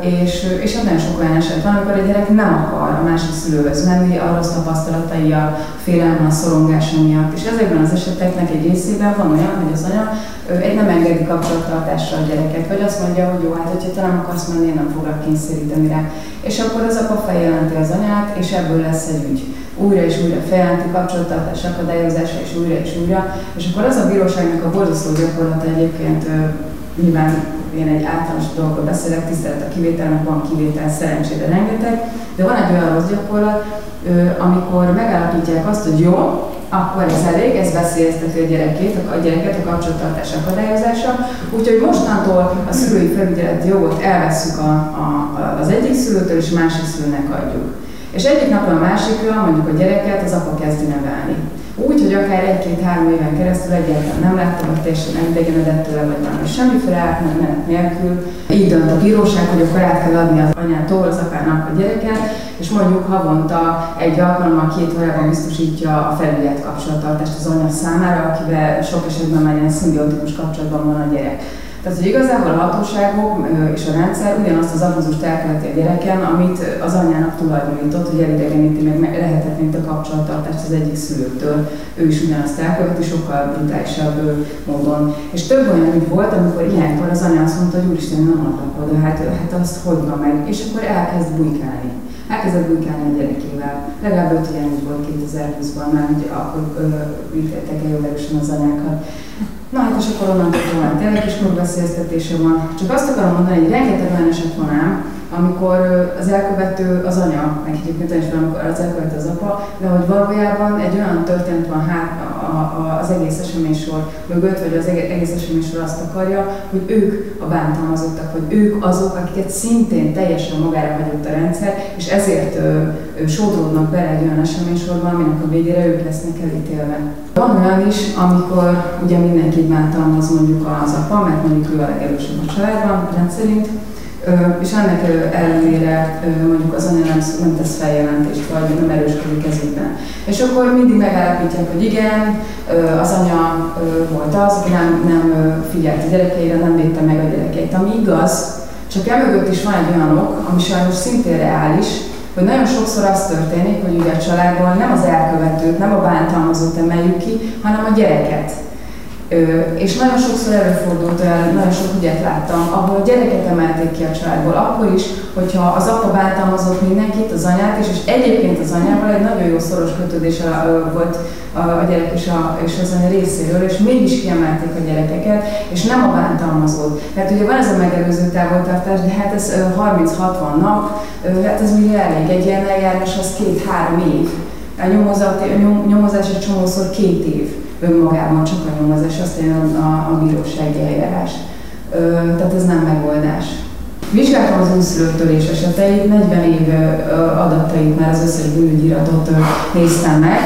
és, és hát nagyon sok olyan eset van, amikor a gyerek nem akar a másik szülőhöz menni, a rossz tapasztalatai, a félelme, a szorongása miatt. És ezekben az eseteknek egy részében van olyan, hogy az anya egy nem engedi kapcsolattartásra a gyereket, vagy azt mondja, hogy jó, hát hogyha te nem akarsz menni, én nem foglak kényszeríteni rá. És akkor az apa feljelenti az anyát, és ebből lesz egy ügy újra és újra feljelenti kapcsolattartás akadályozása, és újra és újra. És akkor az a bíróságnak a borzasztó gyakorlata egyébként nyilván én egy általános dologról beszélek, tisztelet a kivételnek, van kivétel, szerencsére rengeteg, de van egy olyan rossz gyakorlat, amikor megállapítják azt, hogy jó, akkor ez elég, ez veszélyezteti a gyerekét, a gyereket a kapcsolattartás akadályozása. Úgyhogy mostantól a szülői felügyeleti jogot elveszük a, a, az egyik szülőtől, és másik szülőnek adjuk. És egyik napra a másikra mondjuk a gyereket az apa kezdi nevelni úgy, hogy akár egy-két-három éven keresztül egyáltalán nem láttam, hogy teljesen elidegenedett tőle, vagy valami semmiféle átmenet nélkül. Így dönt a bíróság, hogy akkor át kell adni az anyától az apának a gyereket, és mondjuk havonta egy alkalommal, két órában biztosítja a felügyelt kapcsolattartást az anya számára, akivel sok esetben már ilyen szimbiotikus kapcsolatban van a gyerek. Tehát, hogy igazából a hatóságok és a rendszer ugyanazt az abuzust elköveti a gyereken, amit az anyának tulajdonított, hogy elidegeníti meg lehetetlenít a kapcsolattartást az egyik szülőtől. Ő is ugyanazt elköveti, sokkal brutálisabb módon. És több olyan ügy volt, amikor ilyenkor az anya azt mondta, hogy úristen, nem adnak oda, hát, hát azt hogy van meg, és akkor elkezd bujkálni elkezdett bujkálni a gyerekével. Legalább öt ilyen volt 2020-ban már, hogy akkor bűjtettek el jogerősen az anyákat. Na hát és akkor onnantól tovább tényleg is veszélyeztetése van. Csak azt akarom mondani, hogy rengeteg olyan eset van ám, amikor az elkövető az anya, meg egyébként is amikor az elkövető az apa, de hogy valójában egy olyan történet van hát a, az egész eseménysor mögött, vagy az egész eseménysor azt akarja, hogy ők a bántalmazottak, hogy ők azok, akiket szintén teljesen magára hagyott a rendszer, és ezért ö, ö, sodródnak bele egy olyan eseménysorban, aminek a végére ők lesznek elítélve. Van olyan is, amikor ugye mindenki bántalmaz mondjuk az apa, mert mondjuk ő a legerősebb a családban, rendszerint, és ennek ellenére mondjuk az anya nem, nem tesz feljelentést, vagy nem erősködik ez ügyben. És akkor mindig megállapítják, hogy igen, az anya volt az, aki nem, nem figyelt a gyerekeire, nem védte meg a gyerekeit, ami igaz, csak emögött is van egy olyan ok, ami sajnos szintén reális, hogy nagyon sokszor az történik, hogy ugye a családból nem az elkövetőt, nem a bántalmazót emeljük ki, hanem a gyereket. És nagyon sokszor előfordult olyan, nagyon sok ügyet láttam, ahol a gyereket emelték ki a családból, akkor is, hogyha az apa bántalmazott mindenkit, az anyát is, és egyébként az anyával egy nagyon jó szoros kötődés volt a gyerek és, a, és az anya részéről, és mégis kiemelték a gyerekeket, és nem a bántalmazót. Mert ugye van ez a megelőző távoltartás, de hát ez 30-60 nap, hát ez ugye elég. Egy ilyen eljárás az két-három év. A, nyomozat, a nyomozás egy csomószor két év önmagában csak a nyomozás, aztán a, a, a bírósági eljárás. Ö, tehát ez nem megoldás. Vizsgáltam az újszülőtörés eseteit, 40 év adatait már az összes bűnügyiratot néztem meg,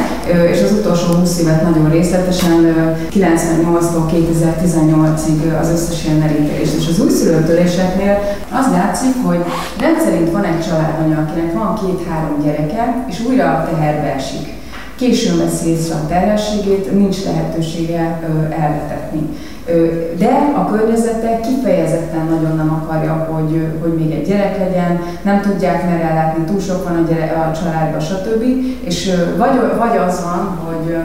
és az utolsó 20 évet nagyon részletesen, 98-tól 2018-ig az összes ilyen elítélés. És az újszülőtöréseknél az látszik, hogy rendszerint van egy családanya, akinek van két-három gyereke, és újra teherbe esik. Későn veszi észre a terhességét, nincs lehetősége elvetetni. De a környezete kifejezetten nagyon nem akarja, hogy, hogy még egy gyerek legyen, nem tudják mer ellátni, túl sok van a, gyere, a családban, stb. És vagy, vagy az van, hogy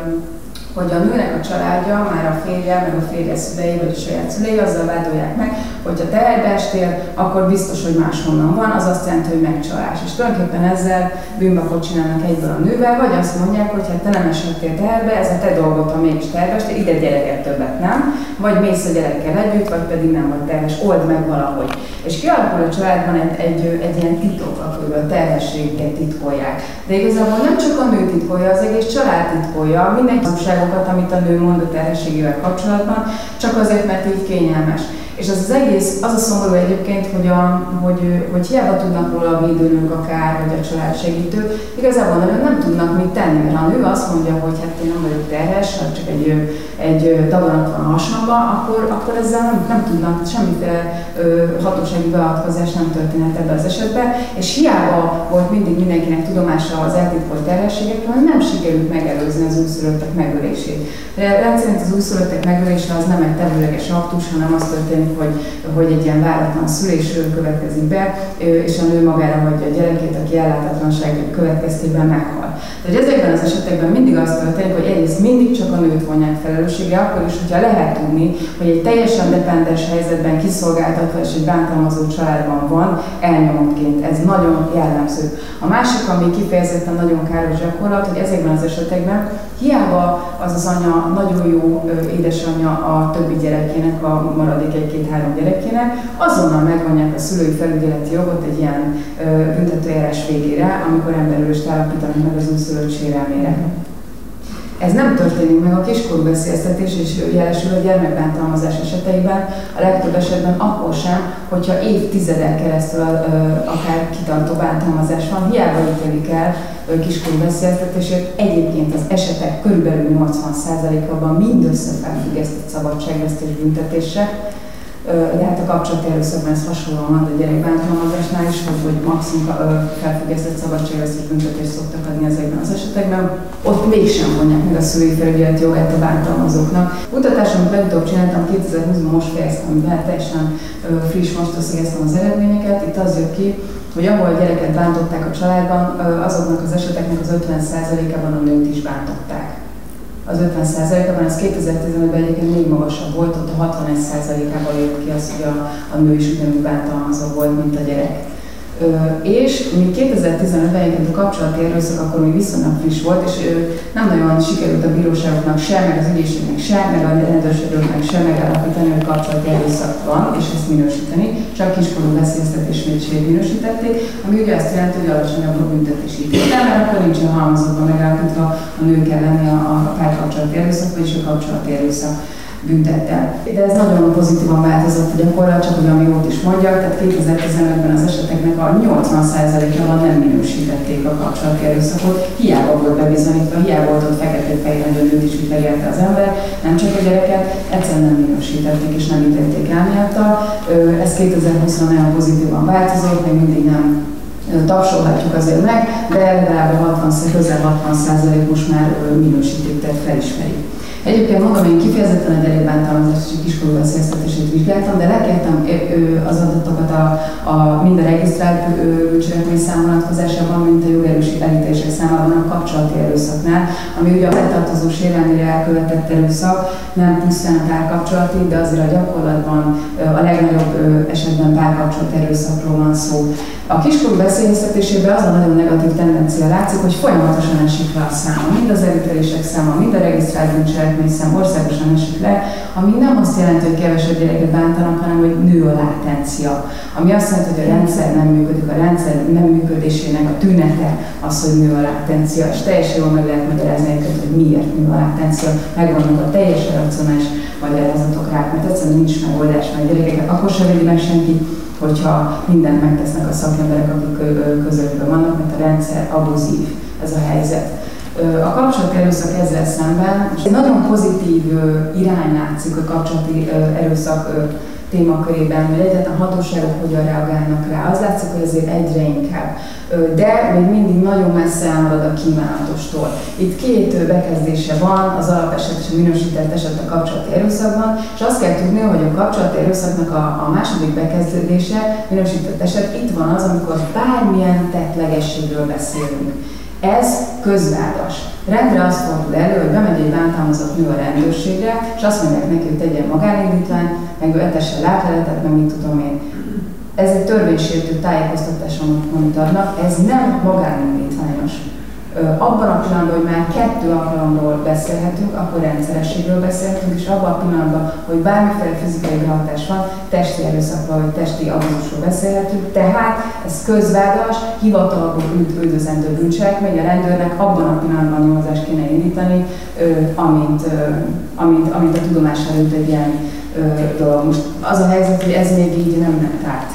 hogy a nőnek a családja, már a férje, meg a férje szülei, vagy a saját szülei azzal vádolják meg, hogy ha teherbe estél, akkor biztos, hogy máshonnan van, az azt jelenti, hogy megcsalás. És tulajdonképpen ezzel bűnbakot csinálnak egyből a nővel, vagy azt mondják, hogy hát te nem esettél teherbe, ez a te dolgot, ha mégis teherbe ide gyereket többet nem, vagy mész a gyerekkel együtt, vagy pedig nem vagy terhes, old meg valahogy. És kialakul a családban egy, egy, egy ilyen titok, akkor a terhességet titkolják. De igazából nem csak a nő titkolja, az egész család titkolja, mindenki dolgokat, amit a nő mond a terhességével kapcsolatban, csak azért, mert így kényelmes. És az az egész, az a szomorú egyébként, hogy, a, hogy, hogy hiába tudnak róla a védőnök akár, vagy a családsegítő, igazából nagyon nem tudnak mit tenni, mert ha a nő azt mondja, hogy hát én nem vagyok terhes, hát csak egy, egy daganat van a hasamba, akkor, akkor ezzel nem, nem tudnak semmiféle hatósági beavatkozás nem történhet ebbe az esetben, és hiába volt mindig mindenkinek tudomása az eltitkolt terhességekről, nem sikerült megelőzni az újszülöttek megölését. De rendszerint az újszülöttek megölése az nem egy tevőleges aktus, hanem az történik, hogy, hogy egy ilyen váratlan szülés következik be, és a nő magára hagyja a gyerekét, aki ellátatlanság következtében meghal. Tehát ezekben az esetekben mindig az történik, hogy egyrészt mindig csak a nőt vonják felelősségre, akkor is, hogyha lehet tudni, hogy egy teljesen dependes helyzetben kiszolgáltatva és egy bántalmazó családban van, elnyomottként. Ez nagyon jellemző. A másik, ami kifejezetten nagyon káros gyakorlat, hogy ezekben az esetekben hiába az az anya nagyon jó édesanyja a többi gyerekének, a maradék egy-két-három gyerekének, azonnal megvonják a szülői felügyeleti jogot egy ilyen büntetőjárás végére, amikor emberülést állapítanak meg az újszülött sérelmére. Ez nem történik meg a kiskorú beszéltetés és jelesül a gyermekbántalmazás eseteiben, a legtöbb esetben akkor sem, hogyha évtizedek keresztül akár kitartó bántalmazás van, hiába ítélik el kiskorú beszéltetésért. Egyébként az esetek körülbelül 80%-ában mindössze felfüggesztett szabadságvesztés büntetése, de hát a kapcsolati erőszakban ez hasonlóan van a gyerekbántalmazásnál is, hogy, hogy maximum felfüggesztett szabadságvesztés büntetést szoktak adni ezekben az esetekben. Ott mégsem vonják meg a szülői felügyelet jogát a bántalmazóknak. Kutatásom, amit legutóbb csináltam 2020-ban, most fejeztem be, teljesen friss, most összegeztem az eredményeket. Itt az jött ki, hogy ahol a gyereket bántották a családban, azoknak az eseteknek az 50%-ában a nőt is bántották az 50%-ában, ez 2015-ben egyébként még magasabb volt, ott a 61%-ában jött ki az, hogy a, a nő is ugyanúgy bántalmazó volt, mint a gyerek. És még 2015-ben egyébként a kapcsolati erőszak akkor még viszonylag friss volt, és nem nagyon sikerült a bíróságoknak sem, meg az ügyészségnek sem, meg a rendőrségeknek sem megállapítani, hogy kapcsolati erőszak van, és ezt minősíteni. Csak kiskorú veszélyeztetés minősítették, ami ugye azt jelenti, hogy alacsonyabb a büntetési ítélet, mert akkor nincsen halmazotban megállapítva a nők elleni a, a párkapcsolati erőszak, vagyis a kapcsolati erőszak büntettel. De ez nagyon pozitívan változott a gyakorlat, csak hogy ami jót is mondjak, tehát 2015-ben az eseteknek a 80%-ában nem minősítették a kapcsolati erőszakot, hiába volt bebizonyítva, hiába volt ott fekete fehér, hogy a nőt is megélte az ember, nem csak a gyereket, egyszerűen nem minősítették és nem ítélték el miatta. Ez 2020-ra nagyon pozitívan változott, még mindig nem tapsolhatjuk azért meg, de legalább 60, közel 60 százalék most már minősítik, tehát felismeri. Egyébként magam én kifejezetten a gyerekbántalmazás és kiskorú veszélyeztetését vizsgáltam, de lekértem az adatokat a, a mind a regisztrált bűncselekmény szám vonatkozásában, mint a jogerős elítések számában a kapcsolati erőszaknál, ami ugye a betartozó sérelmére elkövetett erőszak, nem pusztán a párkapcsolati, de azért a gyakorlatban a legnagyobb esetben párkapcsolat erőszakról van szó. A kiskorú veszélyeztetésében az a nagyon negatív tendencia látszik, hogy folyamatosan esik le a száma, mind az elítélések száma, mind a regisztrált bűncselekmény szám országosan esik le, ami nem azt jelenti, hogy kevesebb gyereket bántanak, hanem hogy nő a látencia. Ami azt jelenti, hogy a rendszer nem működik, a rendszer nem működésének a tünete az, hogy nő a látencia, és teljesen jól meg lehet magyarázni hogy miért nő a látencia. Megvannak a teljesen racionális magyarázatok rá, mert egyszerűen nincs megoldás, mert gyerekeket akkor sem védi meg senki, hogyha mindent megtesznek a szakemberek, akik közöttben vannak, mert a rendszer abuzív ez a helyzet. A kapcsolati erőszak ezzel szemben, és egy nagyon pozitív irány látszik a kapcsolati erőszak témakörében, hogy egyetlen hatóságok hogyan reagálnak rá. Az látszik, hogy azért egyre inkább. De még mindig nagyon messze elmarad a kívánatostól. Itt két bekezdése van, az alapeset és a minősített eset a kapcsolati erőszakban, és azt kell tudni, hogy a kapcsolati erőszaknak a, a második bekezdése, minősített eset, itt van az, amikor bármilyen tettlegességről beszélünk ez közvádas. Rendre azt fordul elő, hogy bemegy egy bántalmazott nő a rendőrségre, és azt mondják neki, hogy tegyen magánindítványt, meg ő etesse látleletet, meg mit tudom én. Ez egy törvénysértő tájékoztatás, amit adnak, ez nem magánindítványos abban a pillanatban, hogy már kettő alkalomról beszélhetünk, akkor rendszerességről beszélhetünk, és abban a pillanatban, hogy bármiféle fizikai behatás van, testi erőszakról vagy testi abuzusról beszélhetünk, tehát ez közvádas, hivatalból üldözendő bűncselekmény, a rendőrnek abban a pillanatban nyomozást kéne indítani, amint, amint, amint a tudomására jut egy ilyen dolog. Most az a helyzet, hogy ez még így nem ment át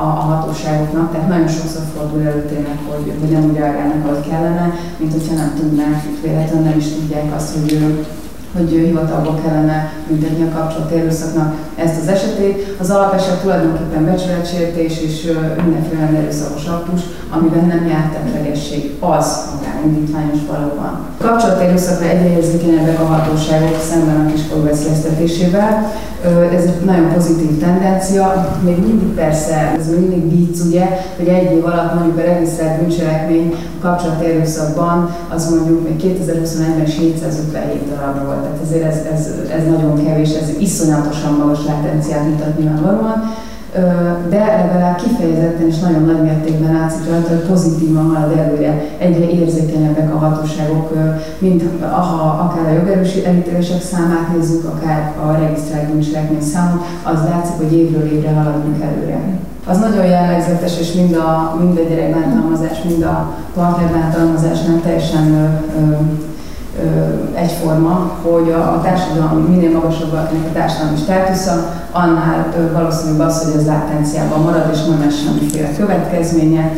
a, a hatóságoknak, tehát nagyon sokszor fordul elő tényleg, hogy, hogy nem úgy reagálnak, ahogy kellene, mint hogyha nem tudnák, véletlenül nem is tudják azt, hogy hogy hivatalból kellene büntetni a kapcsolat erőszaknak ezt az esetét. Az alapeset tulajdonképpen becsületsértés és mindenféle erőszakos aktus, amiben nem járt tetlegesség, az magánindítványos valóban. A kapcsolat erőszakra egyre érzékenyebbek a hatóságok szemben a kiskorú veszélyeztetésével. Ez egy nagyon pozitív tendencia, még mindig persze, ez mindig vicc, ugye, hogy egy év alatt mondjuk a regisztrált bűncselekmény a kapcsolat erőszakban, az mondjuk még 2021-ben 757 darab volt, tehát ezért ez, ez, ez nagyon kevés, ez iszonyatosan magas látenciát mutat nyilvánvalóan de legalább kifejezetten és nagyon nagy mértékben látszik rajta, hogy pozitívan halad előre, egyre érzékenyebbek a hatóságok, mint ha akár a jogerősi elítélések számát nézzük, akár a regisztrált bűncselekmény számot, az látszik, hogy évről évre haladunk előre. Az nagyon jellegzetes, és mind a, mind a gyerekbántalmazás, mind a partnerbántalmazás nem teljesen ö, ö, egyforma, hogy a, a társadalom minél magasabb valakinek a társadalmi státusza, annál valószínűbb az, hogy ez látenciában marad, és nem lesz semmiféle következménye.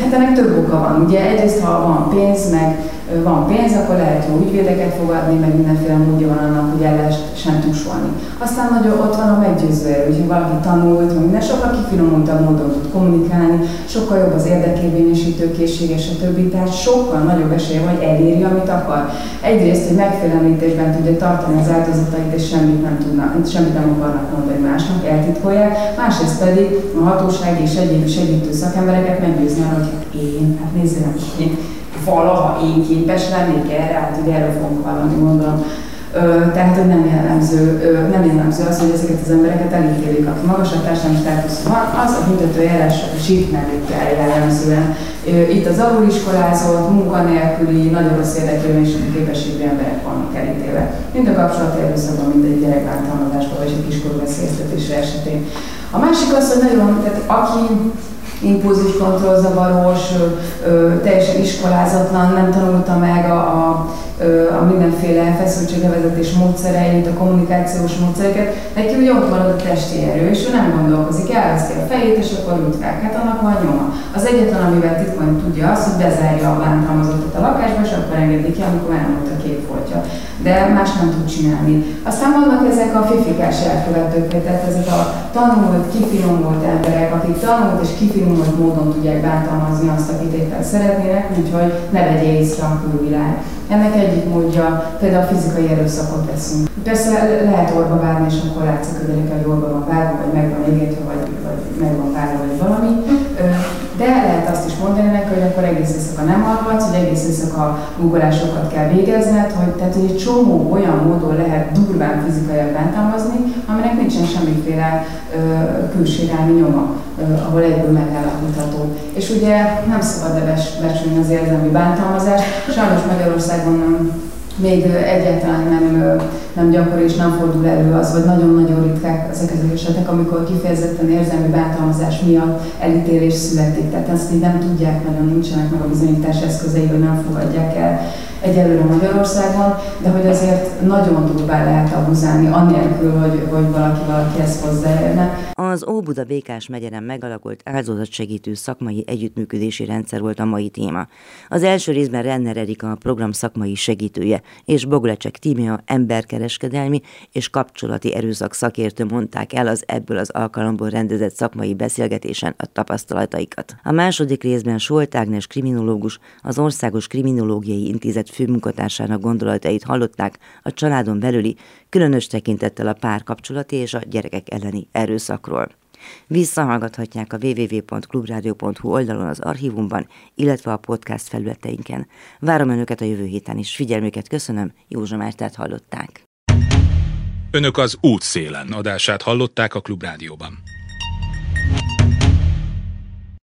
Hát ennek több oka van. Ugye egyrészt, ha van pénz, meg van pénz, akkor lehet jó ügyvédeket fogadni, meg mindenféle módja van annak, hogy el lehessen tusolni. Aztán nagyon ott van a meggyőző erő, hogy valaki tanult, minden sokkal kifinomultabb módon tud kommunikálni, sokkal jobb az érdekérvényesítő készsége, stb. Tehát sokkal nagyobb esélye, hogy eléri, amit akar. Egyrészt, hogy megfélemlítésben tudja tartani az áldozatait, és semmit nem tudnak, semmit nem akarnak mondani másnak, eltitkolják. Másrészt pedig a hatóság és egyéb segítő szakembereket meggyőzni arra, hogy hát én, hát nézzének, én valaha én képes lennék erre, hát ugye erről fogunk valami gondolom. Ö, tehát, hogy nem jellemző, ö, nem jellemző az, hogy ezeket az embereket elítélik, aki magasabb társadalmi státusz van, az a büntető eljárás sípmerőkkel jellemzően. Ö, itt az aluliskolázott, munkanélküli, nagyon rossz és képességű emberek vannak elítélve. Mind a kapcsolati erőszakban, mind egy gyerekbántalmazásban, vagy egy kiskorú veszélyeztetésre esetén. A másik az, hogy nagyon, tehát aki impulzus kontrollzavaros, teljesen iskolázatlan, nem tanulta meg a, a, a mindenféle feszültséglevezetés módszereit, a kommunikációs módszereket, neki úgy ott marad a testi erő, és ő nem gondolkozik, elveszi a fejét, és akkor mit vág. Hát annak van nyoma. Az egyetlen, amivel titkon tudja az, hogy bezárja a bántalmazottat a lakásba, és akkor engedi ki, amikor volt a képfoltja. De más nem tud csinálni. Aztán vannak ezek a fifikás elkövetők, tehát ezek a tanult, kifinomult emberek, akik tanult és kifinomult módon tudják bántalmazni azt, akit éppen szeretnének, úgyhogy ne vegye észre a külvilág. Ennek egyik módja például fizikai erőszakot teszünk. Persze lehet orba várni, és akkor látszik a gyerek, hogy orba van várva, vagy meg van égetve, vagy, vagy meg van várva, vagy valami. De lehet azt is mondani neki, hogy akkor egész éjszaka nem alhatsz, hogy egész éjszaka guggolásokat kell végezned, hogy, tehát, egy csomó olyan módon lehet durván fizikailag bántalmazni, aminek nincsen semmiféle ö, nyoma, ö, ahol egyből megállapítható. És ugye nem szabad becsülni az érzelmi bántalmazást. Sajnos Magyarországon nem még egyáltalán nem, nem gyakori és nem fordul elő az, vagy nagyon-nagyon ritkák ezek az esetek, amikor kifejezetten érzelmi bántalmazás miatt elítélés születik. Tehát ezt így nem tudják, nagyon nincsenek meg a bizonyítás eszközei, hogy nem fogadják el egyelőre Magyarországon, de hogy azért nagyon durván lehet abuzálni, annélkül, hogy, hogy valaki valaki ezt hozzáérne. Az Óbuda Békás megyeren megalakult áldozatsegítő szakmai együttműködési rendszer volt a mai téma. Az első részben Renner Erika a program szakmai segítője, és Boglecsek Tímea emberkereskedelmi és kapcsolati erőszak szakértő mondták el az ebből az alkalomból rendezett szakmai beszélgetésen a tapasztalataikat. A második részben Solt Ágnes kriminológus, az Országos Kriminológiai Intézet főmunkatársának gondolatait hallották a családon belüli, különös tekintettel a párkapcsolati és a gyerekek elleni erőszakról. Visszahallgathatják a www.clubradio.hu oldalon az archívumban, illetve a podcast felületeinken. Várom Önöket a jövő héten is. Figyelmüket köszönöm, Józsa Mártát hallották. Önök az útszélen adását hallották a Klubrádióban.